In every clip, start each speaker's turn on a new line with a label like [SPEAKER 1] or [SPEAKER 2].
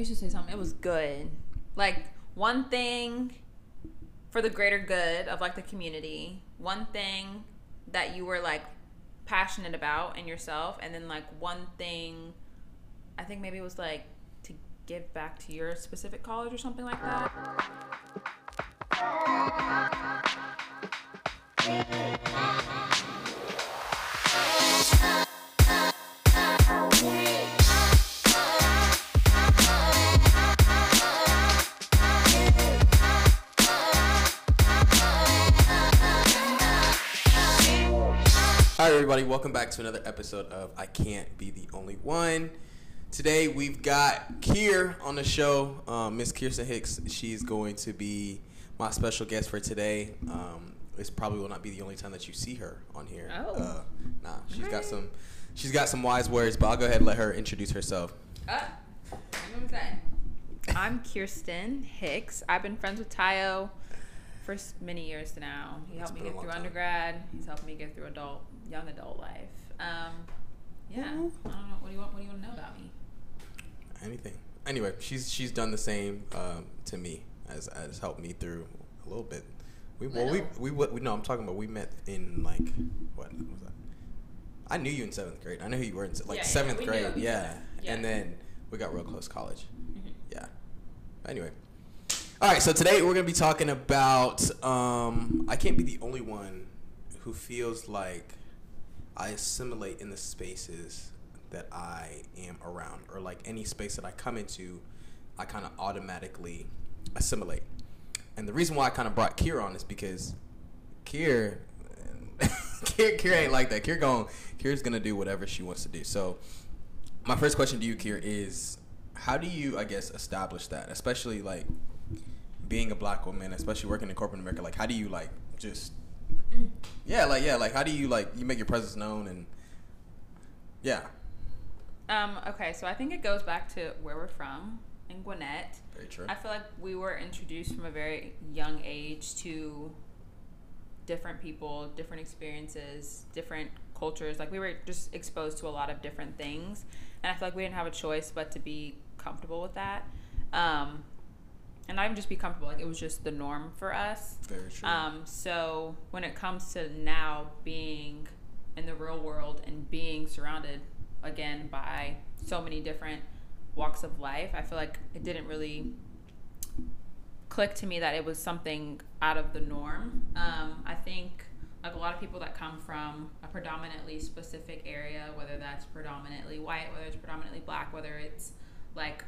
[SPEAKER 1] used to say something. It was good. Like one thing for the greater good of like the community. One thing that you were like passionate about in yourself, and then like one thing. I think maybe it was like to give back to your specific college or something like that.
[SPEAKER 2] Hi, everybody. Welcome back to another episode of I Can't Be the Only One. Today we've got Kier on the show, um, Miss Kierstin Hicks. She's going to be my special guest for today. Um, this probably will not be the only time that you see her on here.
[SPEAKER 1] Oh.
[SPEAKER 2] Uh, nah, she's got some, she's got some wise words. But I'll go ahead and let her introduce herself.
[SPEAKER 1] Uh, you know what I'm? I'm Kierstin Hicks. I've been friends with Tayo for many years now. He helped me get through
[SPEAKER 2] time.
[SPEAKER 1] undergrad. He's helped me get through adult, young adult life. Um, yeah. I don't know. What do you want? What do you want to know about me?
[SPEAKER 2] Anything. Anyway, she's she's done the same um, to me as as helped me through a little bit. We well we we we, we no I'm talking about we met in like what was that? I knew you in seventh grade. I knew who you were in like
[SPEAKER 1] Yeah, yeah,
[SPEAKER 2] seventh
[SPEAKER 1] knew
[SPEAKER 2] grade. Yeah.
[SPEAKER 1] Yeah.
[SPEAKER 2] and then we got real close college.
[SPEAKER 1] Mhm.
[SPEAKER 2] Yeah. Anyway. All right, so today we're gonna be talking about. Um, I can't be the only one who feels like I assimilate in the spaces that I am around, or like any space that I come into, I kind of automatically assimilate. And the reason why I kind of brought Kier on is because Kier, Kier, Kier ain't like that. Kier going, Kier's gonna do whatever she wants to do. So, my first question to you, Kier, is how do you, I guess, establish that, especially like being a black woman, especially working in corporate America? Like, how do you like just, yeah, like yeah, like how do you like you make your presence known and yeah,
[SPEAKER 1] Um, okay, so I think it goes back to where we're from in Gwinnett.
[SPEAKER 2] very true.
[SPEAKER 1] I feel like we were introduced from a very young age to different people, different experiences, different cultures. Like we were just exposed to a lot of different things, and I feel like we didn't have a choice but to be comfortable with that. Um, and not even just be comfortable; like it was just the norm for us.
[SPEAKER 2] Very true.
[SPEAKER 1] Um, so when it comes to now being in the real world and being surrounded again by so many different walks of life, I feel like it didn't really click to me that it was something out of the norm. Um, I think like a lot of people that come from a predominantly specific area, whether that's predominantly white, whether it's predominantly black, whether it's like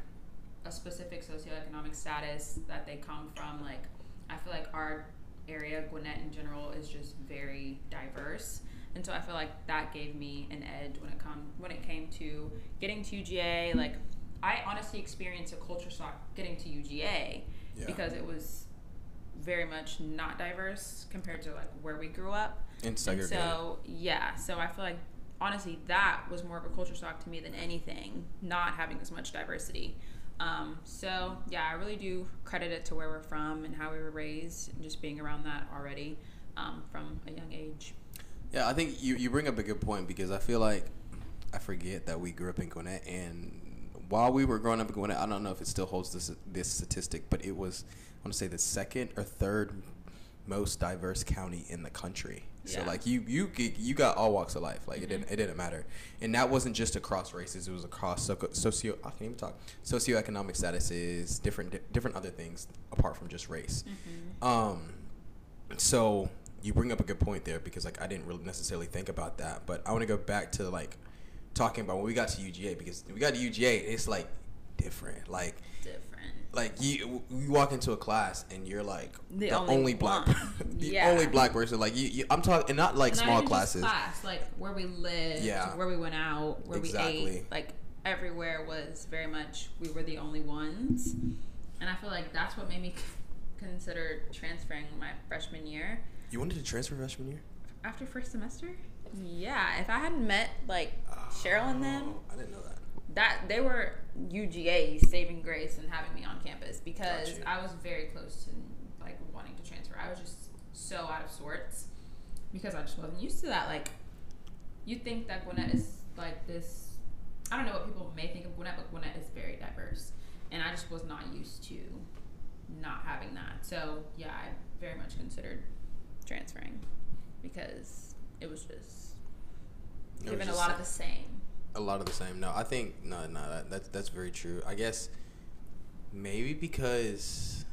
[SPEAKER 1] a specific socioeconomic status that they come from, like I feel like our area, Gwinnett in general, is just very diverse. And so I feel like that gave me an edge when it come when it came to getting to UGA. Like I honestly experienced a culture shock getting to UGA
[SPEAKER 2] Yeah.
[SPEAKER 1] because it was very much not diverse compared to like where we grew up.
[SPEAKER 2] and
[SPEAKER 1] And
[SPEAKER 2] segregated.
[SPEAKER 1] so yeah, so I feel like honestly that was more of a culture shock to me than anything, not having as much diversity. Um, so yeah, I really do credit it to where we're from and how we were raised, and just being around that already um, from a young age.
[SPEAKER 2] Yeah, I think you, you bring up a good point because I feel like I forget that we grew up in Gwinnett, and while we were growing up in Gwinnett, I don't know if it still holds this this statistic, but it was I want to say the second or third most diverse county in the country. So
[SPEAKER 1] Yeah.
[SPEAKER 2] like you you you got all walks of life. Like it
[SPEAKER 1] Mhm.
[SPEAKER 2] didn't it didn't matter, and that wasn't just across races. It was across socio, I can't even talk socioeconomic statuses, different different other things apart from just race. Um, so you bring up a good point there because like I didn't really necessarily think about that, but I want to go back to like talking about when we got to UGA because we got to UGA, it's like different. Like
[SPEAKER 1] Different.
[SPEAKER 2] Like you you walk into a class and you're like
[SPEAKER 1] The
[SPEAKER 2] the,
[SPEAKER 1] only
[SPEAKER 2] only, black the
[SPEAKER 1] Yeah.
[SPEAKER 2] only black person. Like you, you I'm talking and not like
[SPEAKER 1] And
[SPEAKER 2] small
[SPEAKER 1] just
[SPEAKER 2] classes.
[SPEAKER 1] class, like where we lived,
[SPEAKER 2] Yeah.
[SPEAKER 1] where we went out, where we ate, like everywhere was very much we were the only ones, and I feel like that's what made me consider transferring my freshman year
[SPEAKER 2] You wanted to transfer freshman year?
[SPEAKER 1] after first semester. Yeah, if I hadn't met like Cheryl and them,
[SPEAKER 2] Oh, I didn't know that.
[SPEAKER 1] That they were UGA saving grace and having me on campus because. I was very close to like wanting to transfer. I was just so out of sorts because I just wasn't used to that. Like, you think that Gwinnett is like this. I don't know what people may think of Gwinnett, but Gwinnett is very diverse, and I just was not used to not having that. So yeah, I very much considered transferring because it was just
[SPEAKER 2] It was
[SPEAKER 1] given a lot of the same.
[SPEAKER 2] A lot of the same. No, I think no, no, that, that's that's very true. I guess maybe because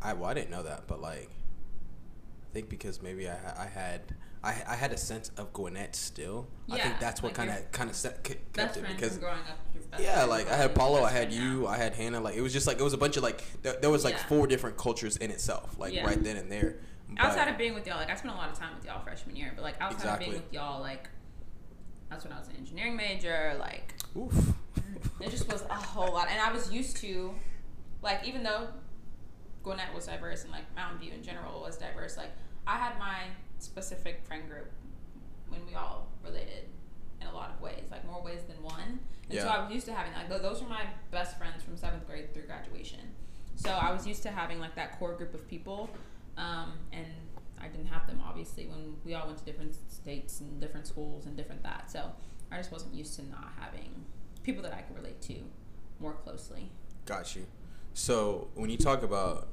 [SPEAKER 2] I well, I didn't know that, but like I think because maybe I I had I, I had a sense of Gwinnett still.
[SPEAKER 1] Yeah, I
[SPEAKER 2] think that's what kind of kind of kept
[SPEAKER 1] Best
[SPEAKER 2] it because
[SPEAKER 1] from growing up.
[SPEAKER 2] Yeah, like I had Paulo, I had you,
[SPEAKER 1] now.
[SPEAKER 2] I had Hannah. Like it was just like it was a bunch of like there, there was like
[SPEAKER 1] Yeah.
[SPEAKER 2] four different cultures in itself, like
[SPEAKER 1] Yeah.
[SPEAKER 2] right then and there.
[SPEAKER 1] outside
[SPEAKER 2] But-
[SPEAKER 1] of being with y'all, like I spent a lot of time with y'all freshman year, but like outside
[SPEAKER 2] Exactly.
[SPEAKER 1] of being with y'all, like that's when I was an engineering major. Like
[SPEAKER 2] oof.
[SPEAKER 1] it just was a whole lot, and I was used to, like even though Gwinnett was diverse and like Mountain View in general was diverse, like I had my specific friend group when we all related in a lot of ways, like more ways than one. And so I was used to having like those were my best friends from seventh grade through graduation. So I was used to having like that core group of people, um, and I didn't have them obviously when we all went to different states and different schools and different that. So I just wasn't used to not having people that I could relate to more closely.
[SPEAKER 2] Got you. So when you talk about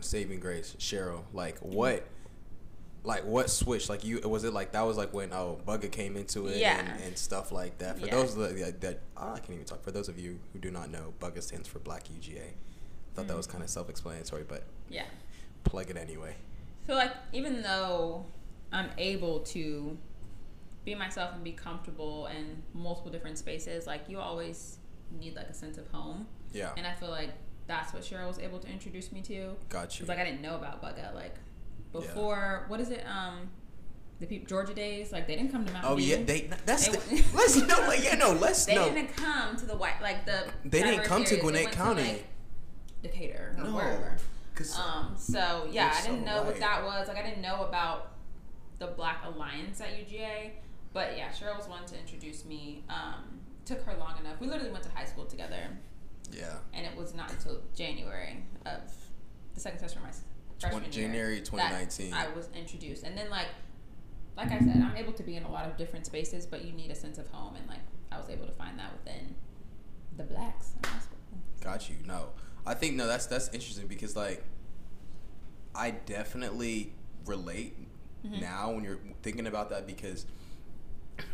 [SPEAKER 2] saving grace, Cheryl, like mm-hmm. what, like what switch Like you, was it like that was like when oh Bugga came into it
[SPEAKER 1] Yeah.
[SPEAKER 2] and, and stuff like that. For
[SPEAKER 1] Yeah.
[SPEAKER 2] those that, that, that oh, I can't even talk. For those of you who do not know, Bugga stands for Black UGA. I thought that mm-hmm.
[SPEAKER 1] was
[SPEAKER 2] kind of self-explanatory, but
[SPEAKER 1] Yeah.
[SPEAKER 2] plug it anyway.
[SPEAKER 1] So like even though I'm able to be myself and be comfortable in multiple different spaces, like you always need like a sense of home.
[SPEAKER 2] Yeah,
[SPEAKER 1] And I feel like that's what Cheryl was able to introduce me to.
[SPEAKER 2] got you.
[SPEAKER 1] Cause like I didn't know about Bugga like before. What is it? Um, the people Georgia days like they didn't come to Mountain
[SPEAKER 2] Oh
[SPEAKER 1] View.
[SPEAKER 2] yeah, they that's
[SPEAKER 1] They
[SPEAKER 2] the, let's no like yeah no let's
[SPEAKER 1] They
[SPEAKER 2] no
[SPEAKER 1] didn't come to the white like the.
[SPEAKER 2] They didn't come to
[SPEAKER 1] areas. They
[SPEAKER 2] Gwinnett County.
[SPEAKER 1] like, Decatur or
[SPEAKER 2] no
[SPEAKER 1] wherever.
[SPEAKER 2] Because
[SPEAKER 1] Um, so yeah, I didn't
[SPEAKER 2] so
[SPEAKER 1] know what that was. Like I didn't know about the Black Alliance at UGA. But yeah, Cheryl was one to introduce me. Um, took her long enough. We literally went to high school together,
[SPEAKER 2] yeah
[SPEAKER 1] and it was not until January of the second semester of my freshman
[SPEAKER 2] Twen-
[SPEAKER 1] year
[SPEAKER 2] January
[SPEAKER 1] that
[SPEAKER 2] 2019.
[SPEAKER 1] I was introduced. And then like, like I said, I'm able to be in a lot of different spaces, but you need a sense of home, and like I was able to find that within the blacks in high school.
[SPEAKER 2] Got you. No, I think no. That's that's interesting because like, I definitely relate
[SPEAKER 1] Mhm.
[SPEAKER 2] now when you're thinking about that because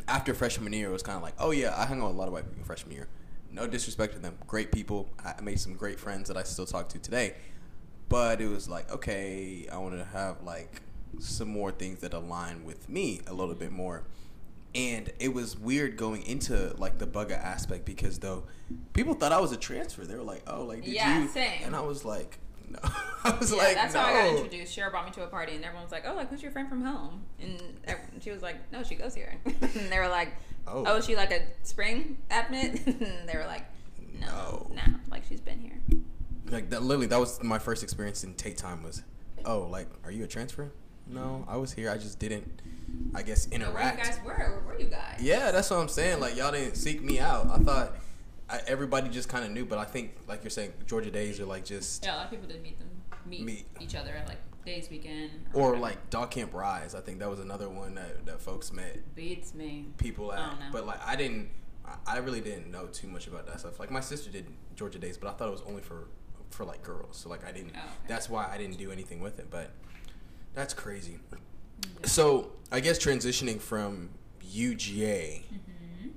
[SPEAKER 2] after freshman year it was kind of like, oh yeah, I hung out with a lot of white people freshman year. No disrespect to them, great people. I made some great friends that I still talk to today. But it was like, okay, I want to have like some more things that align with me a little bit more. And it was weird going into like the Bugga aspect because though people thought I was a transfer. They were like, "Oh, like did
[SPEAKER 1] Yeah,
[SPEAKER 2] you?"
[SPEAKER 1] same.
[SPEAKER 2] And I was like, "No." I was
[SPEAKER 1] yeah,
[SPEAKER 2] like,
[SPEAKER 1] that's
[SPEAKER 2] "No."
[SPEAKER 1] how I got introduced. Cheryl brought me to a party, and everyone was like, "Oh, like who's your friend from home?" And she was like, "No, she goes here." and they were like,
[SPEAKER 2] Oh.
[SPEAKER 1] "Oh, is she like a spring admit?" and they were like, "No,
[SPEAKER 2] No.
[SPEAKER 1] no, like she's been here."
[SPEAKER 2] Like that literally that was my first experience in Tate time was, "Oh, like are you a transfer?" No, I was here. I just didn't I guess
[SPEAKER 1] So where you guys were? Where were you guys?
[SPEAKER 2] Yeah, that's what I'm saying. Like y'all didn't seek me out. I thought I, everybody just kind of knew, but I think like you're saying Georgia days are like just
[SPEAKER 1] Yeah, a lot of people didn't meet them, meet,
[SPEAKER 2] Meet.
[SPEAKER 1] each other at like days weekend,
[SPEAKER 2] or
[SPEAKER 1] whatever.
[SPEAKER 2] like Dog Camp Rise. I think that was another one that, that folks met
[SPEAKER 1] beats me.
[SPEAKER 2] people at. But like I didn't, I- I really didn't know too much about that stuff. Like my sister did Georgia Days, but I thought it was only for for like girls. So like I didn't.
[SPEAKER 1] Oh, okay.
[SPEAKER 2] That's why I didn't do anything with it. But that's crazy.
[SPEAKER 1] Yeah.
[SPEAKER 2] So I guess transitioning from UGA.
[SPEAKER 1] hmm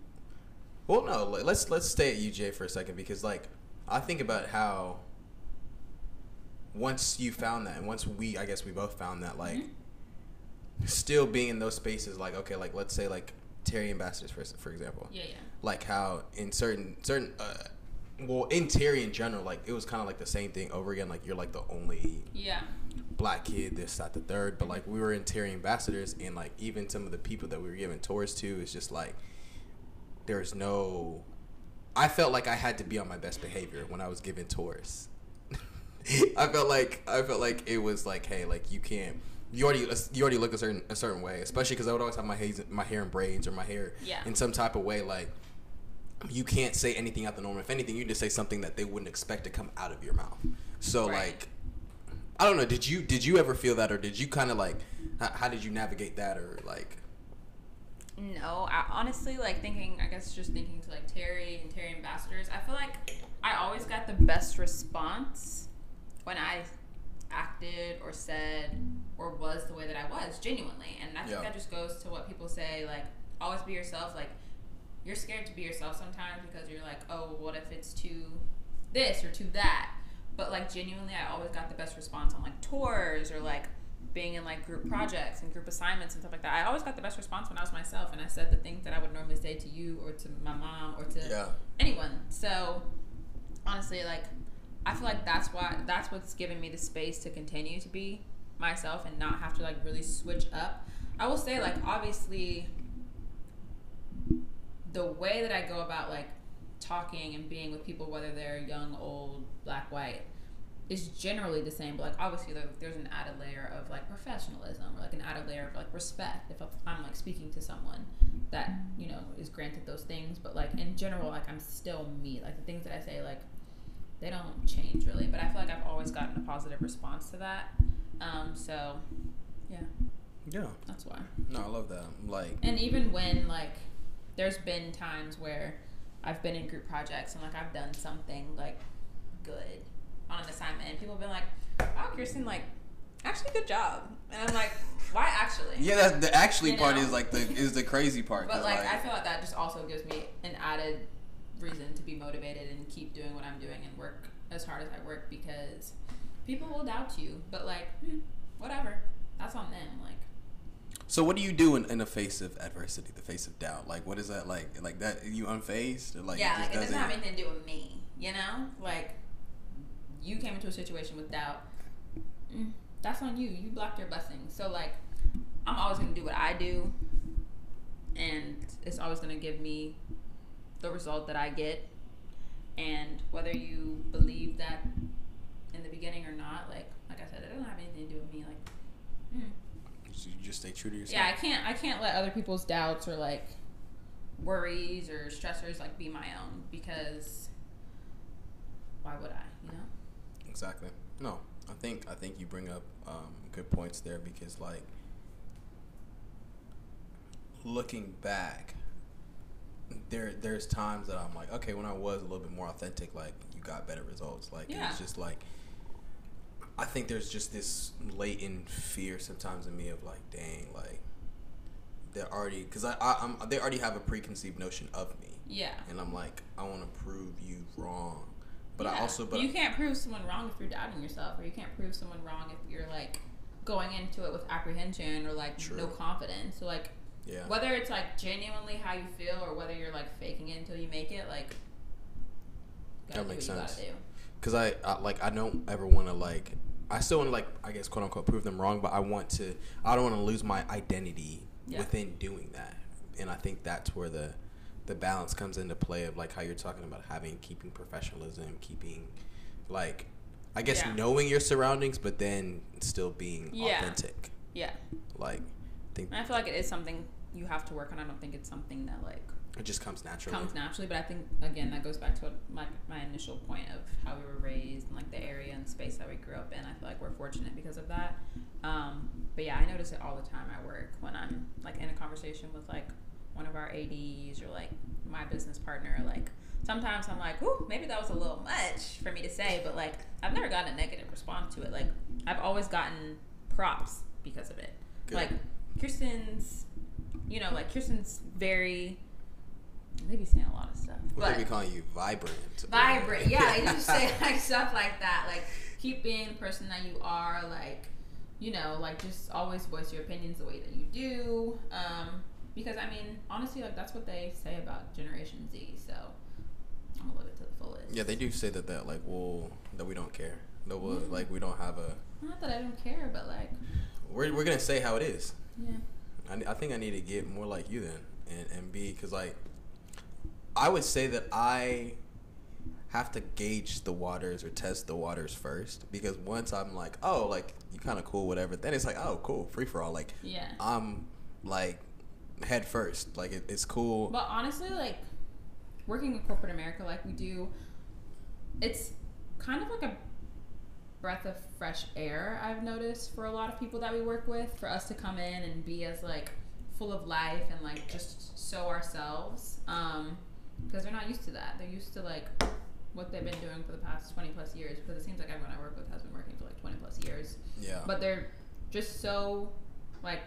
[SPEAKER 2] Well, no. Let's let's stay at UGA for a second because like I think about how once you found that, and once we, I guess we both found that, like
[SPEAKER 1] Mhm.
[SPEAKER 2] still being in those spaces, like okay, like let's say like Terry ambassadors for for example,
[SPEAKER 1] Yeah, yeah.
[SPEAKER 2] like how in certain certain. Uh, well, in Terry in general, like it was kind of like the same thing over again. Like you're like the only
[SPEAKER 1] Yeah.
[SPEAKER 2] black kid, this, that, the third. But like we were in Terry ambassadors, and like even some of the people that we were giving tours to, is just like there's no. I felt like I had to be on my best behavior when I was giving tours. I felt like I felt like it was like, hey, like you can't. You already uh, you already look a certain a certain way, especially because I would always have my hair my hair in braids or my hair
[SPEAKER 1] Yeah.
[SPEAKER 2] in some type of way. Like you can't say anything out the norm. If anything, you just say something that they wouldn't expect to come out of your mouth. So
[SPEAKER 1] Right.
[SPEAKER 2] like, I don't know. Did you did you ever feel that, or did you kind of like? How, how did you navigate that, or like?
[SPEAKER 1] No, I honestly like thinking. I guess just thinking to like Terry and Terry ambassadors. I feel like I always got the best response when I acted or said or was the way that I was genuinely, and I think
[SPEAKER 2] Yeah.
[SPEAKER 1] that just goes to what people say like always be yourself. Like you're scared to be yourself sometimes because you're like, oh, what if it's too this or too that? But like genuinely, I always got the best response on like tours or like being in like group projects and group assignments and stuff like that. I always got the best response when I was myself and I said the things that I would normally say to you or to my mom or to
[SPEAKER 2] Yeah.
[SPEAKER 1] anyone. So honestly, like I feel like that's why that's what's given me the space to continue to be myself and not have to like really switch up. I will say like obviously the way that I go about like talking and being with people whether they're young, old, black, white is generally the same, but like obviously there, there's an added layer of like professionalism or like an added layer of like respect if I'm like speaking to someone that you know is granted those things, but like in general, like I'm still me. Like the things that I say, like they don't change really, but I feel like I've always gotten a positive response to that. Um, so yeah,
[SPEAKER 2] Yeah.
[SPEAKER 1] that's why.
[SPEAKER 2] No, I love that. Like,
[SPEAKER 1] And even when like there's been times where I've been in group projects and like I've done something like good on an assignment and people have been like, Wow, Kierstin, like actually good job. And I'm like, Why actually?
[SPEAKER 2] yeah, that the actually
[SPEAKER 1] You
[SPEAKER 2] part
[SPEAKER 1] know?
[SPEAKER 2] is like the is the crazy part.
[SPEAKER 1] But
[SPEAKER 2] 'cause,
[SPEAKER 1] like I feel like that just also gives me an added reason to be motivated and keep doing what I'm doing and work as hard as I work because people will doubt you. But like, hmm, whatever. That's on them. Like
[SPEAKER 2] So what do you do in, in the face of adversity, the face of doubt? Like what is that like? Like that you unfazed? Or like
[SPEAKER 1] yeah,
[SPEAKER 2] just
[SPEAKER 1] like it doesn't have
[SPEAKER 2] doesn't-
[SPEAKER 1] anything to do with me. You know, like you came into a situation with doubt. Mm, that's on you. You blocked your blessings. So like, I'm always gonna do what I do, and it's always gonna give me the result that I get. And whether you believe that in the beginning or not, like like I said, it doesn't have anything to do with me. Like.
[SPEAKER 2] So you just stay true to yourself.
[SPEAKER 1] yeah, I can't I can't let other people's doubts or like worries or stressors like be my own because why would I? You know.
[SPEAKER 2] Exactly. No, I think I think you bring up um, good points there because like looking back, there there's times that I'm like, okay, when I was a little bit more authentic, like you got better results. Like
[SPEAKER 1] Yeah.
[SPEAKER 2] it's just like I think there's just this latent fear sometimes in me of like, dang, like they're already because I, I I'm they already have a preconceived notion of me,
[SPEAKER 1] Yeah.
[SPEAKER 2] and I'm like, I want to prove you wrong. But I also, but
[SPEAKER 1] you can't prove someone wrong if you're doubting yourself, or you can't prove someone wrong if you're like going into it with apprehension or like
[SPEAKER 2] True.
[SPEAKER 1] no confidence. So like
[SPEAKER 2] yeah.
[SPEAKER 1] whether it's like genuinely how you feel or whether you're like faking it until you make it, like
[SPEAKER 2] That makes sense. Because I, I like I don't ever want to like I still want to like I guess quote unquote prove them wrong, but I want to I don't want to lose my identity
[SPEAKER 1] Yeah.
[SPEAKER 2] within doing that, and I think that's where the the balance comes into play of like how you're talking about having keeping professionalism, keeping like I guess
[SPEAKER 1] Yeah.
[SPEAKER 2] knowing your surroundings, but then still being
[SPEAKER 1] Yeah.
[SPEAKER 2] authentic.
[SPEAKER 1] Yeah.
[SPEAKER 2] Like think
[SPEAKER 1] And I feel like it is something you have to work on. I don't think it's something that like
[SPEAKER 2] it just comes naturally.
[SPEAKER 1] comes naturally. But I think again that goes back to what my my initial point of how we were raised and like the area and space that we grew up in. I feel like we're fortunate because of that. Um, but yeah, I notice it all the time at work when I'm like in a conversation with like one of our ads or like my business partner. Like sometimes I'm like, "Ooh, maybe that was a little much for me to say," but like I've never gotten a negative response to it. Like I've always gotten props because of it.
[SPEAKER 2] Good.
[SPEAKER 1] Like Kierstin's, you know, like Kierstin's very. They be saying a lot of stuff,
[SPEAKER 2] What
[SPEAKER 1] but
[SPEAKER 2] they be calling you vibrant.
[SPEAKER 1] vibrant. Yeah, they just say like stuff like that. Like keep being the person that you are. Like you know, like just always voice your opinions the way that you do. Um, because I mean, honestly, like that's what they say about Generation Z. So I'm gonna live it to the fullest.
[SPEAKER 2] Yeah, they do say that that like well that we don't care. That we'll,
[SPEAKER 1] Mhm.
[SPEAKER 2] like we don't have a.
[SPEAKER 1] Not that I don't care, but like
[SPEAKER 2] We're we're gonna say how it is.
[SPEAKER 1] yeah,
[SPEAKER 2] I, I think I need to get more like you then, and and be because like, I would say that I have to gauge the waters or test the waters first because once I'm like, oh, like you kind of cool, whatever. Then it's like, oh, cool, free for all. Like
[SPEAKER 1] yeah.
[SPEAKER 2] I'm like head first. Like it, it's cool.
[SPEAKER 1] But honestly, like working in corporate America, like we do, it's kind of like a breath of fresh air. I've noticed for a lot of people that we work with, for us to come in and be as like full of life and like just so ourselves. Um, because they're not used to that. They're used to like what they've been doing for the past 20 plus years because it seems like everyone I work with has been working for like 20 plus years.
[SPEAKER 2] Yeah.
[SPEAKER 1] But they're just so like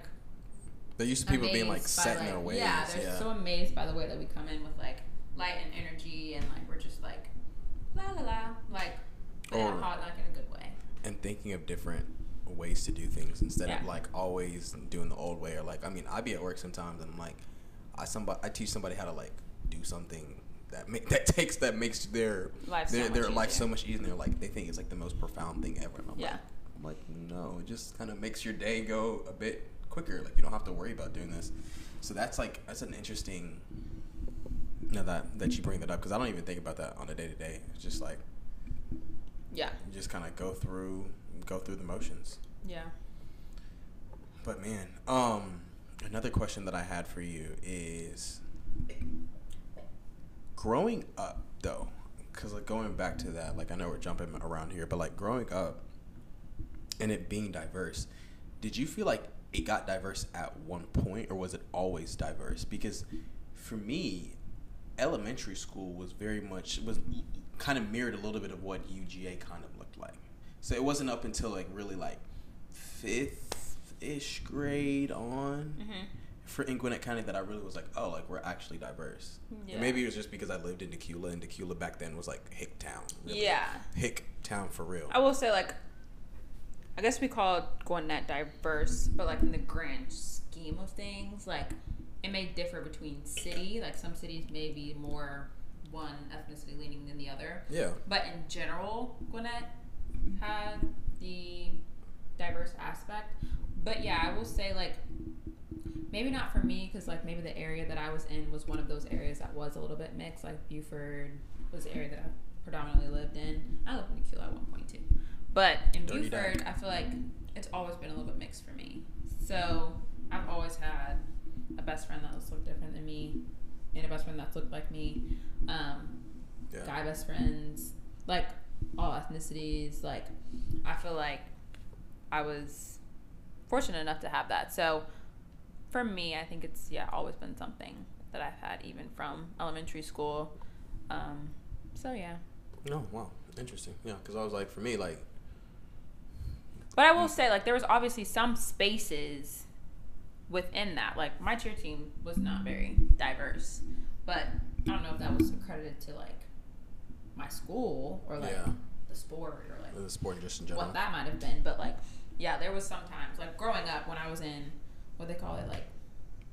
[SPEAKER 2] They're used to people being like
[SPEAKER 1] by,
[SPEAKER 2] set in
[SPEAKER 1] like-
[SPEAKER 2] their ways.
[SPEAKER 1] Yeah, they're so amazed by the way that we come in with like light and energy and like we're just like la la la like
[SPEAKER 2] Or-
[SPEAKER 1] a hot like in a good way.
[SPEAKER 2] and thinking of different ways to do things instead of like always doing the old way or like I mean I be at work sometimes and I'm like I somebody I teach somebody how to like do something that make that takes that makes their
[SPEAKER 1] Life so
[SPEAKER 2] their,
[SPEAKER 1] much
[SPEAKER 2] their life
[SPEAKER 1] easier.
[SPEAKER 2] so much easier and they're like they think it's like the most profound thing ever and I'm
[SPEAKER 1] Yeah.
[SPEAKER 2] like I'm like no it just kind of makes your day go a bit quicker like you don't have to worry about doing this so that's like that's an interesting no that that you bring that up because I don't even think about that on a day to day it's just like
[SPEAKER 1] Yeah.
[SPEAKER 2] you just kind of go through go through the motions
[SPEAKER 1] Yeah.
[SPEAKER 2] but man um another question that i had for you is growing up though because like going back to that like i know we're jumping around here but like growing up and it being diverse did you feel like it got diverse at one point or was it always diverse because for me elementary school was very much was kind of mirrored a little bit of what UGA kind of looked like. So it wasn't up until like really like fifth ish grade on
[SPEAKER 1] Mm-hmm.
[SPEAKER 2] For in Gwinnett County that I really was like, oh, like we're actually diverse.
[SPEAKER 1] Yeah.
[SPEAKER 2] And maybe it was just because I lived in Dacula and Dacula back then was like hick town. really.
[SPEAKER 1] Yeah.
[SPEAKER 2] hick town for real.
[SPEAKER 1] I will say like I guess we call Gwinnett diverse, but like in the grand scheme of things, like it may differ between city. Like some cities may be more one ethnicity leaning than the other.
[SPEAKER 2] yeah,
[SPEAKER 1] But in general, Gwinnett had the diverse aspect. But yeah, I will say like maybe not for me because like maybe the area that I was in was one of those areas that was a little bit mixed. Like Buford was the area that I predominantly lived in. I lived in Aquila at one point too. But in
[SPEAKER 2] Dirty
[SPEAKER 1] Buford, I feel like it's always been a little bit mixed for me. So I've always had a best friend that was looked different than me, and a best friend that's looked like me. Um,
[SPEAKER 2] yeah.
[SPEAKER 1] guy best friends, like all ethnicities. Like I feel like I was fortunate enough to have that. So for me, I think it's yeah always been something that I've had even from elementary school. Um, so yeah,
[SPEAKER 2] No, wow, interesting. Yeah, because I was like, for me, like,
[SPEAKER 1] but I will say like there was obviously some spaces within that. Like my cheer team was not very diverse, but I don't know if that was accredited to like my school or like
[SPEAKER 2] Yeah.
[SPEAKER 1] the sport or like
[SPEAKER 2] the sport just in general.
[SPEAKER 1] what that might have been. But like, yeah, there was sometimes like growing up when I was in what they call it, like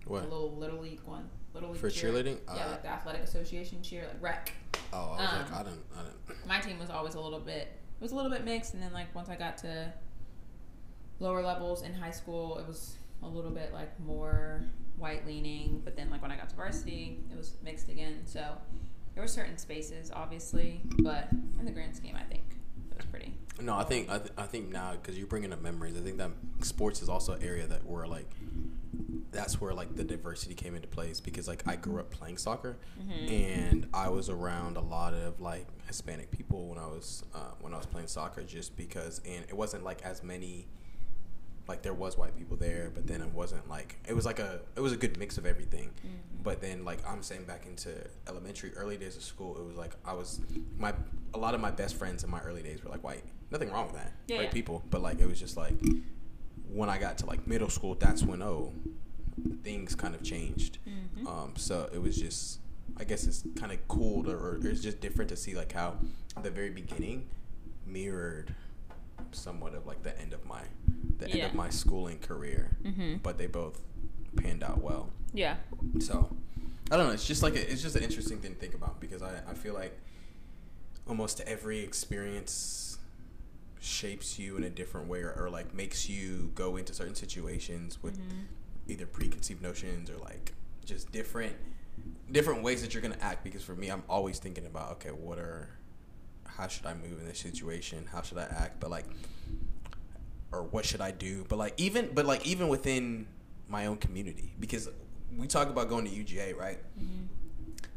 [SPEAKER 2] What?
[SPEAKER 1] the little little league one, little league
[SPEAKER 2] For
[SPEAKER 1] cheer.
[SPEAKER 2] cheerleading?
[SPEAKER 1] Yeah,
[SPEAKER 2] Uh,
[SPEAKER 1] like the athletic association cheer, like rec.
[SPEAKER 2] Oh, I was like,
[SPEAKER 1] um,
[SPEAKER 2] I didn't, I didn't.
[SPEAKER 1] My team was always a little bit, it was a little bit mixed, and then like once I got to lower levels in high school, it was a little bit like more white leaning. But then like when I got to varsity, it was mixed again. So there were certain spaces, obviously, but in the grand scheme, I think it was pretty.
[SPEAKER 2] No, I think I, th- I think now because you're bringing up memories. I think that sports is also an area that where like that's where like the diversity came into place because like I grew up playing soccer and I was around a lot of like Hispanic people when I was uh, when I was playing soccer just because and it wasn't like as many like there was white people there but then it wasn't like it was like a it was a good mix of everything. But then like i'm saying back into elementary early days of school it was like i was my a lot of my best friends in my early days were like white. Nothing wrong with that.
[SPEAKER 1] Yeah,
[SPEAKER 2] white
[SPEAKER 1] yeah.
[SPEAKER 2] people. But like it was just like when i got to like middle school that's when oh things kind of changed.
[SPEAKER 1] Mhm.
[SPEAKER 2] um so it was just i guess it's kind of cool to, or it's just different to see like how the very beginning mirrored somewhat of like the end of my the end
[SPEAKER 1] Yeah.
[SPEAKER 2] of my schooling career
[SPEAKER 1] Mm-hmm.
[SPEAKER 2] but they both panned out well
[SPEAKER 1] Yeah.
[SPEAKER 2] so i don't know it's just like a, it's just an interesting thing to think about because i, I feel like almost every experience shapes you in a different way or, or like makes you go into certain situations with
[SPEAKER 1] Mhm.
[SPEAKER 2] either preconceived notions or like just different different ways that you're gonna act because for me i'm always thinking about okay what are how should i move in this situation? How should i act? But like or what should i do? But like even but like even within my own community because we talk about going to uga right?
[SPEAKER 1] Mhm.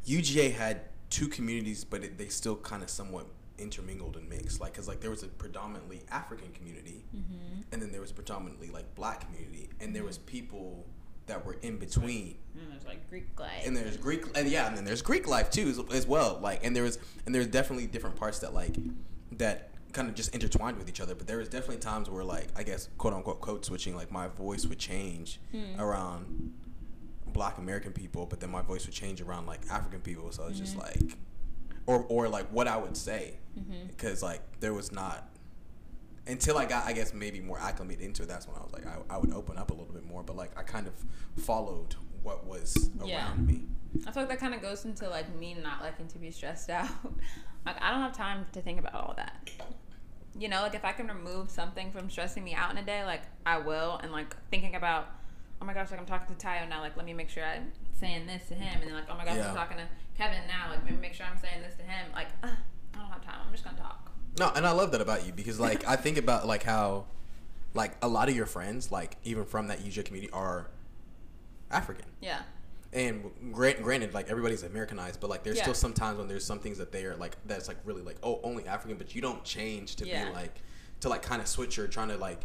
[SPEAKER 2] uga had two communities but it, they still kind of somewhat intermingled and mixed. Like because like there was a predominantly african community
[SPEAKER 1] Mhm.
[SPEAKER 2] and then there was predominantly like black community and there was people that were in between.
[SPEAKER 1] And there's like Greek life.
[SPEAKER 2] And there's Greek, and yeah, and then there's Greek life too as, as well. Like, and there was, and there's definitely different parts that like that kind of just intertwined with each other. But there was definitely times where like I guess quote unquote code switching, like my voice would change
[SPEAKER 1] Hmm.
[SPEAKER 2] around Black American people, but then my voice would change around like African people. So it's just
[SPEAKER 1] Mhm.
[SPEAKER 2] like, or or like what I would say, because like there was not until I got I guess maybe more acclimated into it. That's when I was like I, I would open up a little bit more. But like I kind of followed what was around
[SPEAKER 1] Yeah.
[SPEAKER 2] me.
[SPEAKER 1] I feel like that kind of goes into like me not liking to be stressed out. like I don't have time to think about all that. You know, like if I can remove something from stressing me out in a day, like I will. And like thinking about, oh my gosh, like I'm talking to Tayo now, like let me make sure I'm saying this to him. And then like, oh my gosh,
[SPEAKER 2] Yeah.
[SPEAKER 1] I'm talking to Kevin now, like let me make sure I'm saying this to him. Like uh, I don't have time. I'm just gonna talk.
[SPEAKER 2] No, and I love that about you because like I think about like how like a lot of your friends, like even from that UJ community, are African.
[SPEAKER 1] Yeah.
[SPEAKER 2] And gra- granted, like everybody's Americanized, but like there's
[SPEAKER 1] Yeah.
[SPEAKER 2] still some times when there's some things that they are like that's like really like oh only African, but you don't change to
[SPEAKER 1] Yeah.
[SPEAKER 2] be like to like kind of switch or trying to like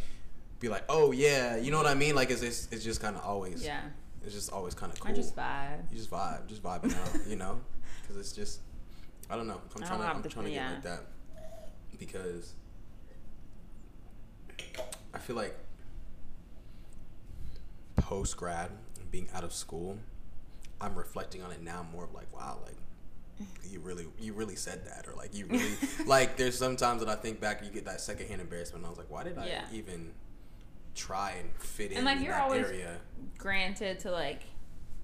[SPEAKER 2] be like oh yeah, you know what I mean? Like it's it's, it's just kind of always
[SPEAKER 1] Yeah.
[SPEAKER 2] it's just always kind of cool.
[SPEAKER 1] I just vibe.
[SPEAKER 2] you just vibe, just vibing out, you know, because it's just I don't know. I'm
[SPEAKER 1] I
[SPEAKER 2] trying to I'm trying to
[SPEAKER 1] yeah.
[SPEAKER 2] get like that because I feel like post grad and being out of school, I'm reflecting on it now more of like wow like. You really, you really said that, or like you really, like. There's sometimes that I think back, you get that secondhand embarrassment. and I was like, why did I
[SPEAKER 1] Yeah.
[SPEAKER 2] even try and fit in,
[SPEAKER 1] And, like, you're
[SPEAKER 2] that
[SPEAKER 1] always-
[SPEAKER 2] area?
[SPEAKER 1] granted to like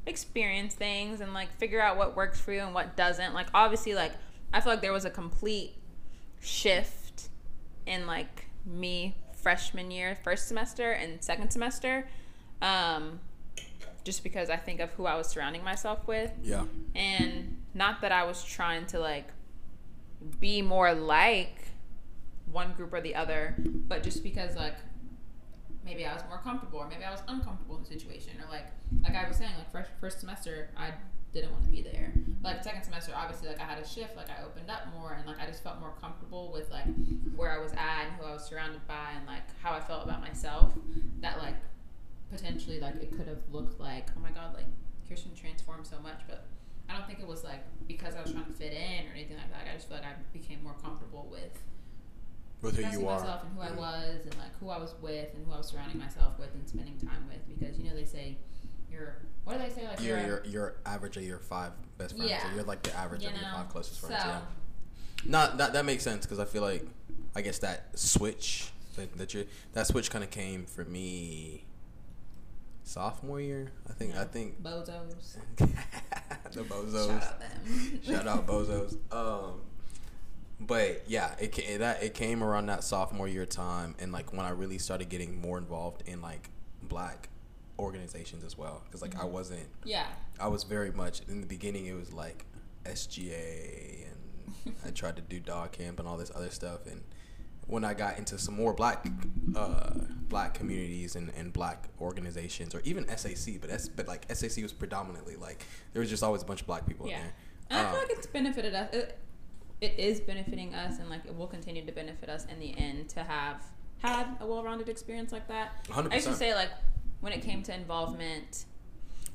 [SPEAKER 1] experience things and like figure out what works for you and what doesn't. Like obviously like I feel like there was a complete shift in like me freshman year, first semester and second semester. Um just because I think of who I was surrounding myself with
[SPEAKER 2] Yeah,
[SPEAKER 1] and not that I was trying to like be more like one group or the other, but just because like maybe I was more comfortable or maybe I was uncomfortable in the situation or like like I was saying like first first semester I didn't want to be there. Like second semester obviously like I had a shift like I opened up more and like I just felt more comfortable with like where I was at and who I was surrounded by and like how I felt about myself that like potentially like it could have looked like oh my god like Kierstin transformed so much but I don't think it was like because I was trying to fit in or anything like that. I just feel like I became more comfortable with
[SPEAKER 2] with who you are.
[SPEAKER 1] myself and who I
[SPEAKER 2] Mm.
[SPEAKER 1] was and like who I was with and who I was surrounding myself with and spending time with because you know they say you're what do they say like
[SPEAKER 2] You're
[SPEAKER 1] you're,
[SPEAKER 2] you're average of your five best friends.
[SPEAKER 1] Yeah.
[SPEAKER 2] Or you're like the average
[SPEAKER 1] you
[SPEAKER 2] of your five closest friends.
[SPEAKER 1] so
[SPEAKER 2] Yeah. Not that that makes sense because I feel like I guess that switch that that you that switch kind of came for me sophomore year. I think I
[SPEAKER 1] Yeah.
[SPEAKER 2] think
[SPEAKER 1] bozos
[SPEAKER 2] the bozos.
[SPEAKER 1] shout out them
[SPEAKER 2] Shout out bozos. Um, but yeah, it ca- that it came around that sophomore year time, and like when I really started getting more involved in like black organizations as well, because like I
[SPEAKER 1] Mhm.
[SPEAKER 2] wasn't
[SPEAKER 1] yeah
[SPEAKER 2] I was very much in the beginning. It was like SGA, and I tried to do dog camp and all this other stuff. And when I got into some more black, uh, black communities and, and black organizations, or even SAC, but S, but like SAC was predominantly like there was just always a bunch of black people
[SPEAKER 1] Yeah.
[SPEAKER 2] in there.
[SPEAKER 1] and I feel
[SPEAKER 2] Um,
[SPEAKER 1] like it's benefited us it, it is benefiting us and like it will continue to benefit us in the end to have had a well-rounded experience like that
[SPEAKER 2] 100%.
[SPEAKER 1] I used to say like when it came to involvement,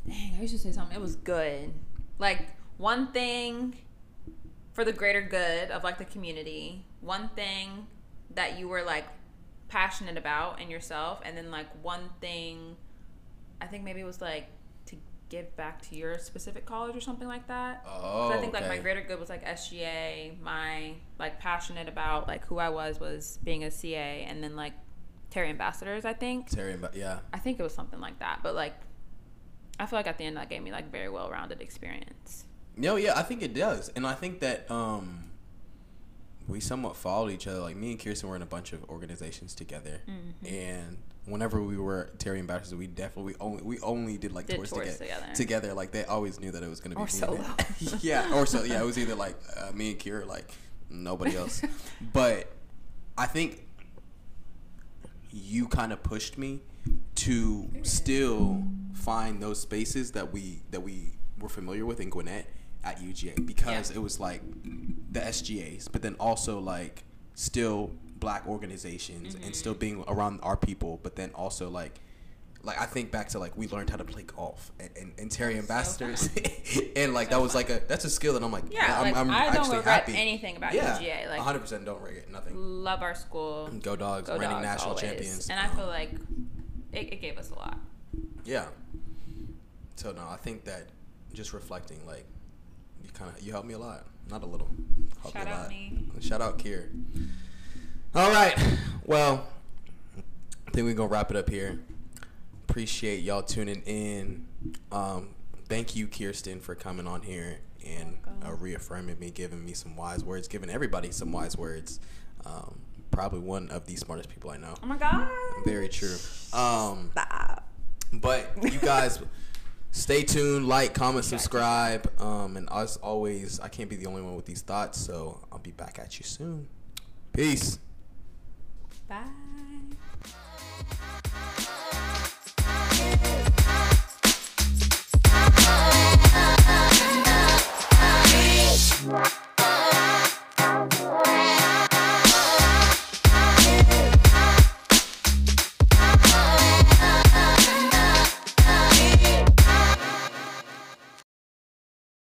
[SPEAKER 1] dang, I used to say something. It was good. Like one thing for the greater good of like the community. One thing that you were like passionate about in yourself, and then like one thing. I think maybe it was like to give back to your specific college or something like that.
[SPEAKER 2] Oh,
[SPEAKER 1] I think like my
[SPEAKER 2] oh,
[SPEAKER 1] greater good was like SGA. My like passionate about like who I was was being a CA, and then like Terry Ambassadors. I think.
[SPEAKER 2] Terry, yeah,
[SPEAKER 1] I think it was something like that. But like, I feel like at the end that gave me like very well rounded experience.
[SPEAKER 2] no, yeah, I think it does, and I think that um, we somewhat followed each other. Like me and Kierstin were in a bunch of organizations together,
[SPEAKER 1] Mhm.
[SPEAKER 2] and whenever we were Terry ambassadors, we definitely we only we only did like
[SPEAKER 1] Did
[SPEAKER 2] tours,
[SPEAKER 1] tours
[SPEAKER 2] together.
[SPEAKER 1] together.
[SPEAKER 2] Together, like they always knew that it was gonna be
[SPEAKER 1] Or
[SPEAKER 2] me
[SPEAKER 1] solo.
[SPEAKER 2] yeah, or so yeah, it was either like uh, me and Kira, like nobody else. but I think you kind of pushed me to still find those spaces that we that we were familiar with in Gwinnett at UGA because
[SPEAKER 1] Yeah.
[SPEAKER 2] it was like the SGAs, but then also like still black organizations
[SPEAKER 1] Mhm.
[SPEAKER 2] and still being around our people, but then also like like I think back to like we learned how to play golf and, and, and Terry
[SPEAKER 1] So
[SPEAKER 2] Ambassadors, and like
[SPEAKER 1] So
[SPEAKER 2] that was
[SPEAKER 1] fun.
[SPEAKER 2] like a that's a skill that I'm like
[SPEAKER 1] Yeah,
[SPEAKER 2] I'm,
[SPEAKER 1] like
[SPEAKER 2] I'm
[SPEAKER 1] I don't
[SPEAKER 2] actually
[SPEAKER 1] regret
[SPEAKER 2] happy.
[SPEAKER 1] anything about
[SPEAKER 2] yeah,
[SPEAKER 1] UGA. Like
[SPEAKER 2] 100 percent don't regret nothing.
[SPEAKER 1] love our school.
[SPEAKER 2] Go dogs,
[SPEAKER 1] Go
[SPEAKER 2] reigning
[SPEAKER 1] dogs
[SPEAKER 2] national
[SPEAKER 1] always.
[SPEAKER 2] champions,
[SPEAKER 1] And I feel
[SPEAKER 2] Um,
[SPEAKER 1] like it, it gave us a lot.
[SPEAKER 2] yeah. So no, I think that just reflecting like you kind of you helped me a lot, not a little. Helped
[SPEAKER 1] Shout
[SPEAKER 2] me a
[SPEAKER 1] out
[SPEAKER 2] lot.
[SPEAKER 1] me.
[SPEAKER 2] Shout out Kier. All right. Well, I think we're going to wrap it up here. Appreciate y'all tuning in. Um, thank you, Kierstin, for coming on here and uh, reaffirming me, giving me some wise words, giving everybody some wise words. Um, probably one of the smartest people I know.
[SPEAKER 1] Oh my god.
[SPEAKER 2] Very true. Um,
[SPEAKER 1] Stop.
[SPEAKER 2] but you guys stay tuned, like, comment, subscribe. Um, and as always, I can't be the only one with these thoughts, so I'll be back at you soon. Peace.
[SPEAKER 1] Bye.